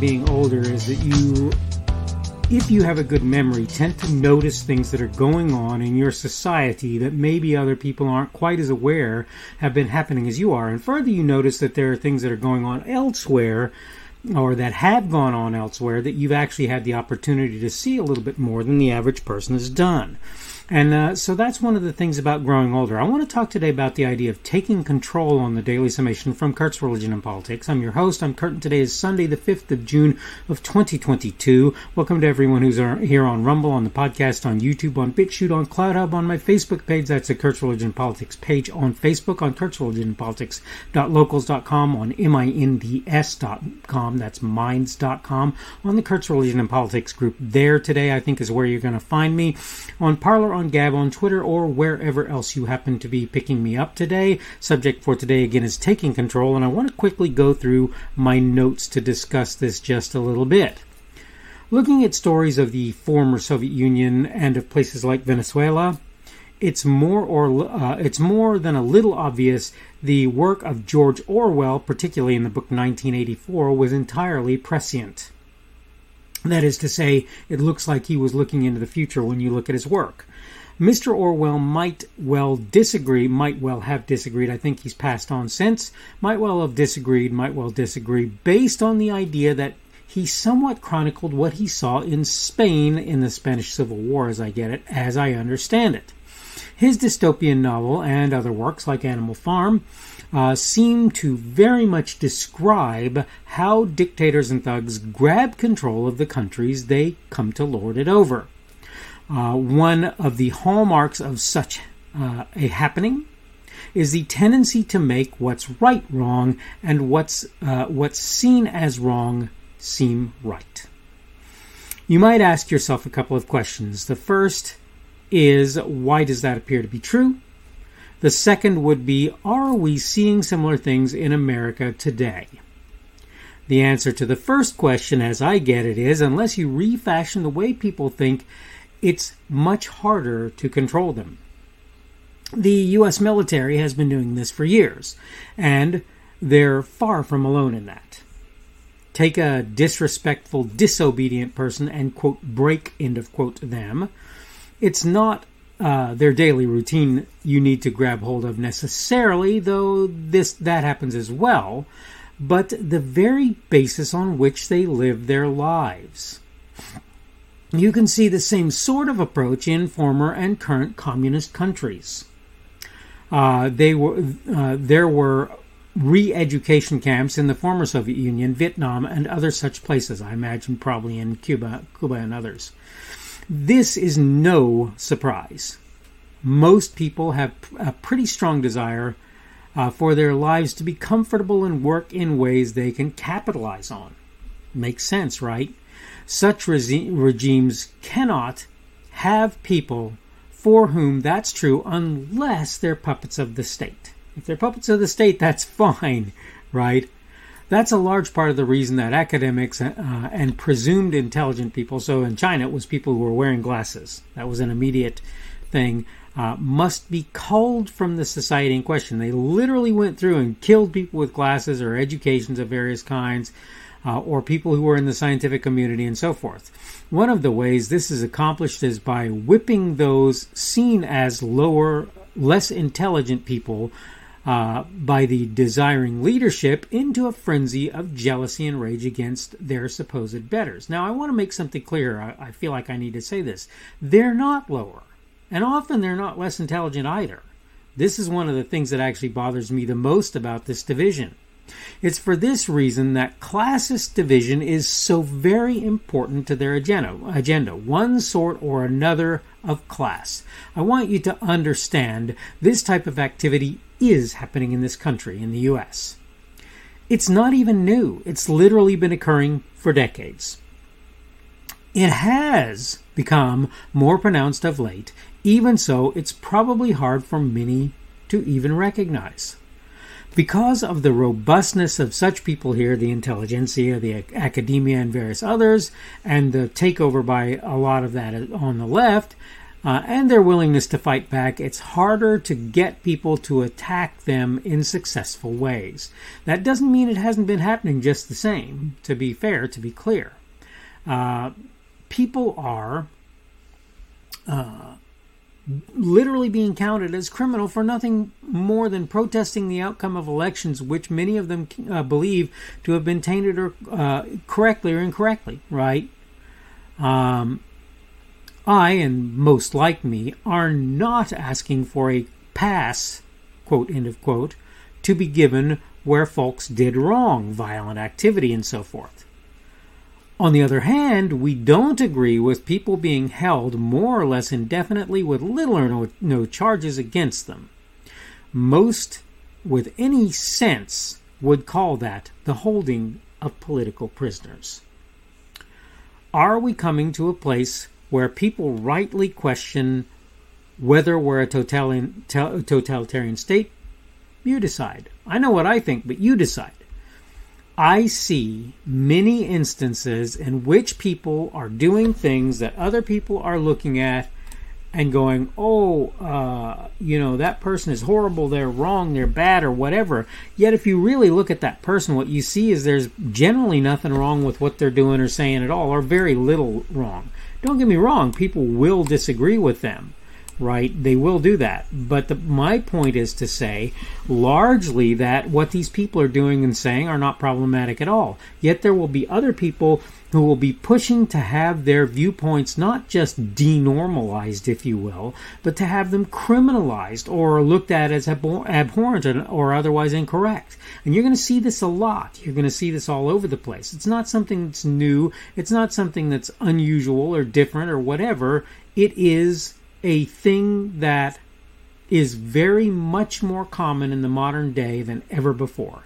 being older is that you, if you have a good memory, tend to notice things that are going on in your society that maybe other people aren't quite as aware have been happening as you are. And further, you notice that there are things that are going on elsewhere or that have gone on elsewhere that you've actually had the opportunity to see a little bit more than the average person has done. And uh, so that's one of the things about growing older. I want to talk today about the idea of taking control on the Daily Summation from Kurt's Religion and Politics. I'm your host. I'm Kurt, and today is Sunday, the 5th of June of 2022. Welcome to everyone who's here on Rumble, on the podcast, on YouTube, on BitChute, on CloutHub, on my Facebook page. That's the Kurt's Religion and Politics page on Facebook, on Kurt's Religion and Politics.locals.com, on minds.com, that's minds.com, on the Kurt's Religion and Politics group. There today, I think, is where you're going to find me. On Parler, on Gab, on Twitter, or wherever else you happen to be picking me up today. Subject for today again is taking control, and I want to quickly go through my notes to discuss this just a little bit. Looking at stories of the former Soviet Union and of places like Venezuela, it's more or uh, it's more than a little obvious the work of George Orwell, particularly in the book 1984, was entirely prescient. That is to say, it looks like he was looking into the future when you look at his work. Mr. Orwell might well disagree, might well have disagreed. I think he's passed on since. Might well have disagreed, might well disagree, based on the idea that he somewhat chronicled what he saw in Spain in the Spanish Civil War, as I get it, as I understand it. His dystopian novel and other works, like Animal Farm, uh, seem to very much describe how dictators and thugs grab control of the countries they come to lord it over. Uh, one of the hallmarks of such uh, a happening is the tendency to make what's right wrong and what's uh, what's seen as wrong seem right. You might ask yourself a couple of questions. The first is why does that appear to be true? The second would be are we seeing similar things in America today? The answer to the first question, as I get it, is unless you refashion the way people think, it's much harder to control them. The U.S. military has been doing this for years, and they're far from alone in that. Take a disrespectful, disobedient person and, quote, break, end of quote, them. It's not uh, their daily routine you need to grab hold of necessarily, though this that happens as well, but the very basis on which they live their lives. You can see the same sort of approach in former and current communist countries. Uh, they were uh, there were re-education camps in the former Soviet Union, Vietnam, and other such places. I imagine probably in Cuba, Cuba, and others. This is no surprise. Most people have a pretty strong desire uh, for their lives to be comfortable and work in ways they can capitalize on. Makes sense, right? Such regimes cannot have people for whom that's true unless they're puppets of the state. If they're puppets of the state, that's fine, right? That's a large part of the reason that academics uh, and presumed intelligent people, so in China it was people who were wearing glasses, that was an immediate thing, uh, must be culled from the society in question. They literally went through and killed people with glasses or educations of various kinds uh, or people who are in the scientific community and so forth. One of the ways this is accomplished is by whipping those seen as lower, less intelligent people uh, by the desiring leadership into a frenzy of jealousy and rage against their supposed betters. Now, I want to make something clear. I, I feel like I need to say this. They're not lower, and often they're not less intelligent either. This is one of the things that actually bothers me the most about this division. It's for this reason that classist division is so very important to their agenda, agenda, one sort or another of class. I want you to understand this type of activity is happening in this country, in the US. It's not even new, it's literally been occurring for decades. It has become more pronounced of late, even so, it's probably hard for many to even recognize. Because of the robustness of such people here, the intelligentsia, the academia, and various others, and the takeover by a lot of that on the left, uh, and their willingness to fight back, it's harder to get people to attack them in successful ways. That doesn't mean it hasn't been happening just the same, to be fair, to be clear. Uh, people are uh, literally being counted as criminal for nothing more than protesting the outcome of elections, which many of them uh, believe to have been tainted or uh, correctly or incorrectly. Right? Um, I and most like me are not asking for a pass, quote end of quote, to be given where folks did wrong, violent activity, and so forth. On the other hand, we don't agree with people being held more or less indefinitely with little or no, no charges against them. Most, with any sense, would call that the holding of political prisoners. Are we coming to a place where people rightly question whether we're a totalitarian state? You decide. I know what I think, but you decide. I see many instances in which people are doing things that other people are looking at and going, oh, uh, you know, that person is horrible, they're wrong, they're bad, or whatever. Yet, if you really look at that person, what you see is there's generally nothing wrong with what they're doing or saying at all, or very little wrong. Don't get me wrong, people will disagree with them right? They will do that. But the, my point is to say largely that what these people are doing and saying are not problematic at all. Yet there will be other people who will be pushing to have their viewpoints not just denormalized, if you will, but to have them criminalized or looked at as abhorrent or otherwise incorrect. And you're going to see this a lot. You're going to see this all over the place. It's not something that's new. It's not something that's unusual or different or whatever. It is a thing that is very much more common in the modern day than ever before.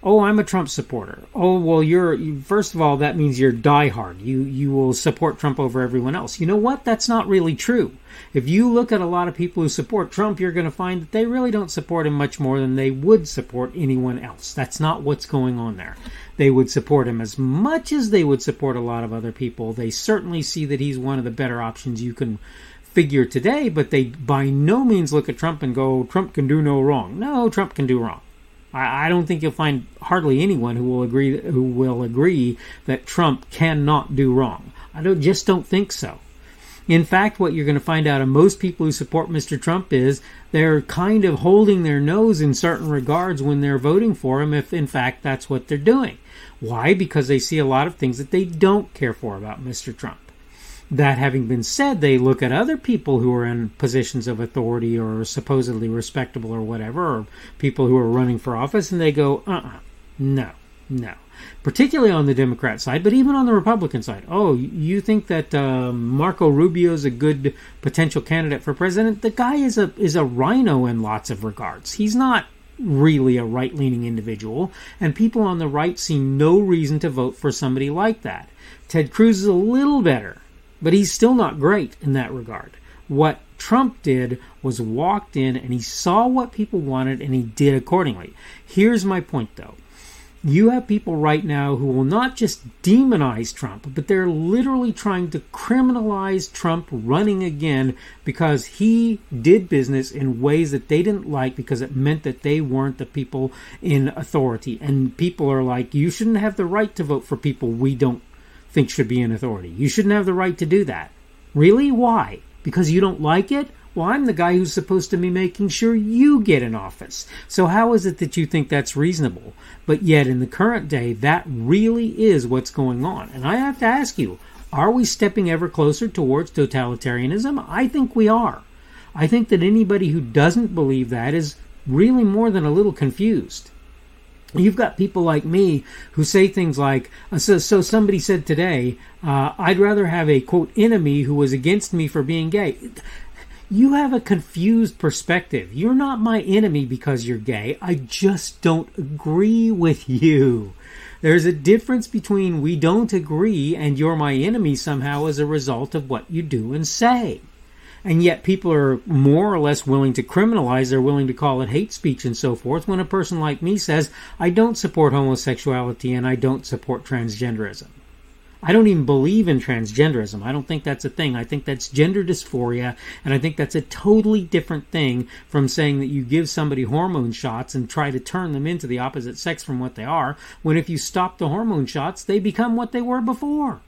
Oh, I'm a Trump supporter. Oh, well, you're first of all that means you're diehard. You you will support Trump over everyone else. You know what? That's not really true. If you look at a lot of people who support Trump, you're going to find that they really don't support him much more than they would support anyone else. That's not what's going on there. They would support him as much as they would support a lot of other people. They certainly see that he's one of the better options you can figure today, but they by no means look at Trump and go, Trump can do no wrong. No, Trump can do wrong. I, I don't think you'll find hardly anyone who will agree who will agree that Trump cannot do wrong. I don't just don't think so. In fact, what you're going to find out of most people who support Mr. Trump is they're kind of holding their nose in certain regards when they're voting for him, if in fact that's what they're doing. Why? Because they see a lot of things that they don't care for about Mr. Trump. That having been said, they look at other people who are in positions of authority or supposedly respectable or whatever, or people who are running for office, and they go, uh uh no, no. Particularly on the Democrat side, but even on the Republican side. Oh, you think that uh, Marco Rubio is a good potential candidate for president? The guy is a is a RINO in lots of regards. He's not really a right leaning individual, and people on the right see no reason to vote for somebody like that. Ted Cruz is a little better but he's still not great in that regard. What Trump did was walked in and he saw what people wanted and he did accordingly. Here's my point though. You have people right now who will not just demonize Trump, but they're literally trying to criminalize Trump running again because he did business in ways that they didn't like because it meant that they weren't the people in authority. And people are like, you shouldn't have the right to vote for people we don't think should be in authority. You shouldn't have the right to do that. Really? Why? Because you don't like it? Well, I'm the guy who's supposed to be making sure you get in office. So, how is it that you think that's reasonable? But yet, in the current day, that really is what's going on. And I have to ask you are we stepping ever closer towards totalitarianism? I think we are. I think that anybody who doesn't believe that is really more than a little confused. You've got people like me who say things like, uh, so, so somebody said today, uh, I'd rather have a quote enemy who was against me for being gay. You have a confused perspective. You're not my enemy because you're gay. I just don't agree with you. There's a difference between we don't agree and you're my enemy somehow as a result of what you do and say and yet people are more or less willing to criminalize, they're willing to call it hate speech and so forth, when a person like me says, I don't support homosexuality and I don't support transgenderism. I don't even believe in transgenderism. I don't think that's a thing. I think that's gender dysphoria, and I think that's a totally different thing from saying that you give somebody hormone shots and try to turn them into the opposite sex from what they are, when if you stop the hormone shots, they become what they were before.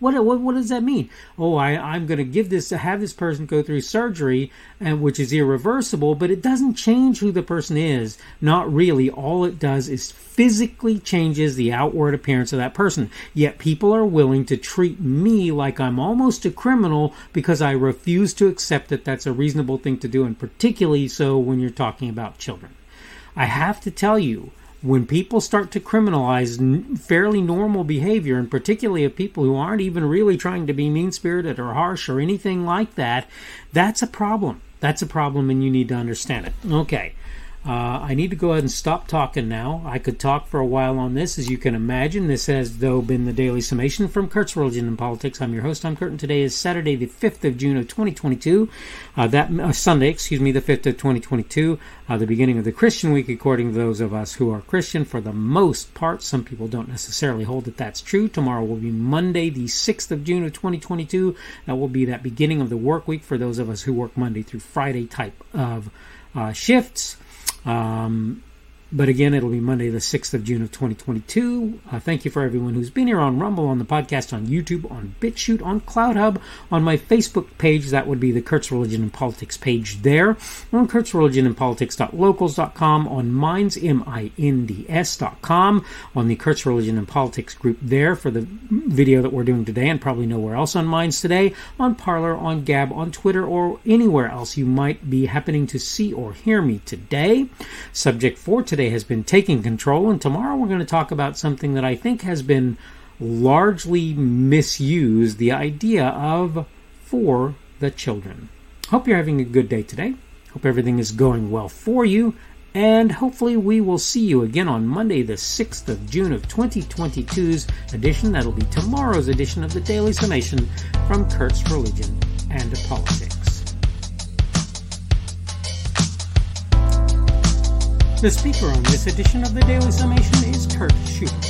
What, what, what does that mean? Oh, I, I'm going to give this, to have this person go through surgery, and which is irreversible, but it doesn't change who the person is. Not really. All it does is physically changes the outward appearance of that person. Yet people are willing to treat me like I'm almost a criminal because I refuse to accept that that's a reasonable thing to do, and particularly so when you're talking about children. I have to tell you, when people start to criminalize fairly normal behavior, and particularly of people who aren't even really trying to be mean spirited or harsh or anything like that, that's a problem. That's a problem, and you need to understand it. Okay. Uh, I need to go ahead and stop talking now. I could talk for a while on this, as you can imagine. This has, though, been the daily summation from Kurt's Religion and Politics. I'm your host, Tom Curtin. Today is Saturday, the 5th of June of 2022. Uh, that uh, Sunday, excuse me, the 5th of 2022, uh, the beginning of the Christian week, according to those of us who are Christian. For the most part, some people don't necessarily hold that that's true. Tomorrow will be Monday, the 6th of June of 2022. That will be that beginning of the work week for those of us who work Monday through Friday type of uh, shifts. Um, but again, it'll be Monday, the 6th of June of 2022. Uh, thank you for everyone who's been here on Rumble, on the podcast, on YouTube, on BitChute, on CloutHub, on my Facebook page. That would be the Kurt's Religion and Politics page there. On Kurt's Religion and Politics.locals.com, on Minds, M-I-N-D-S.com, on the Kurt's Religion and Politics group there for the video that we're doing today and probably nowhere else on Minds today, on Parler, on Gab, on Twitter, or anywhere else you might be happening to see or hear me today. Subject for today today has been taking control, and tomorrow we're going to talk about something that I think has been largely misused the idea of for the children. Hope you're having a good day today. Hope everything is going well for you. And hopefully, we will see you again on Monday, the 6th of June of 2022's edition. That'll be tomorrow's edition of the Daily Summation from Kurt's Religion and Politics. The speaker on this edition of the Daily Summation is Kurt Schubert.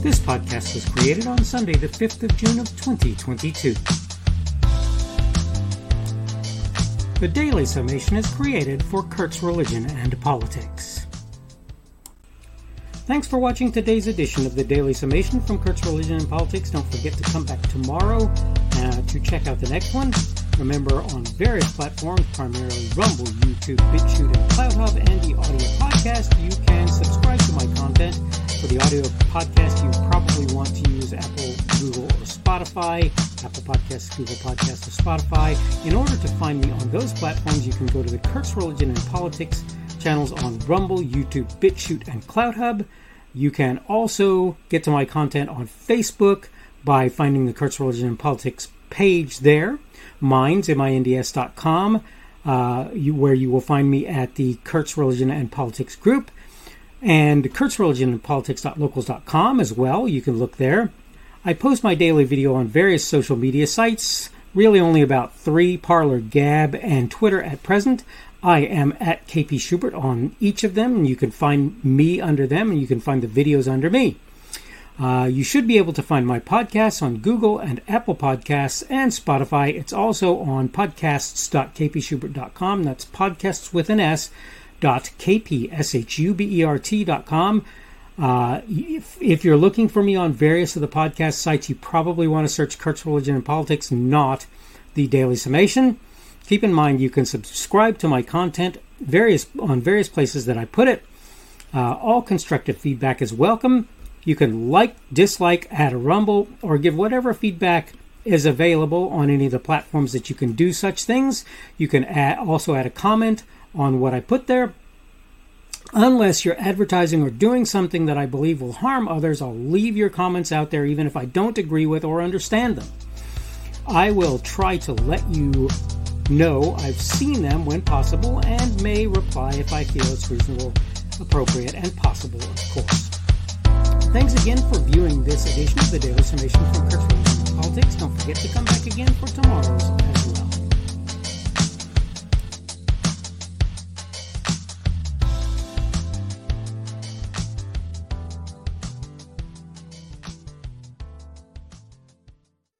This podcast was created on Sunday, the 5th of June of 2022. The Daily Summation is created for Kurt's Religion and Politics. Thanks for watching today's edition of the Daily Summation from Kurt's Religion and Politics. Don't forget to come back tomorrow uh, to check out the next one. Remember, on various platforms, primarily Rumble, YouTube, BitChute, and CloutHub, and the audio podcast, you can subscribe to my content. For the audio podcast, you probably want to use Apple, Google, or Spotify. Apple Podcasts, Google Podcasts, or Spotify. In order to find me on those platforms, you can go to the Kurt's Religion and Politics channels on Rumble, YouTube, BitChute, and CloutHub. You can also get to my content on Facebook by finding the Kurt's Religion and Politics page there minds, M-I-N-D-S.com, uh, you, where you will find me at the Kurt's Religion and Politics group, and Kurt's Religion and Politics.locals.com as well. You can look there. I post my daily video on various social media sites, really only about three Parler, Gab, and Twitter at present. I am at KP Schubert on each of them, and you can find me under them, and you can find the videos under me. Uh, you should be able to find my podcasts on Google and Apple Podcasts and Spotify. It's also on podcasts.kpschubert.com. That's podcasts with an S dot kpschubert.com. Uh, if, if you're looking for me on various of the podcast sites, you probably want to search Kurt's Religion and Politics, not the Daily Summation. Keep in mind you can subscribe to my content various on various places that I put it. Uh, all constructive feedback is welcome. You can like, dislike, add a rumble, or give whatever feedback is available on any of the platforms that you can do such things. You can add, also add a comment on what I put there. Unless you're advertising or doing something that I believe will harm others, I'll leave your comments out there even if I don't agree with or understand them. I will try to let you know I've seen them when possible and may reply if I feel it's reasonable, appropriate, and possible, of course. Thanks again for viewing this edition of the Daily Summation from Kurt's Politics. Don't forget to come back again for tomorrow's as well.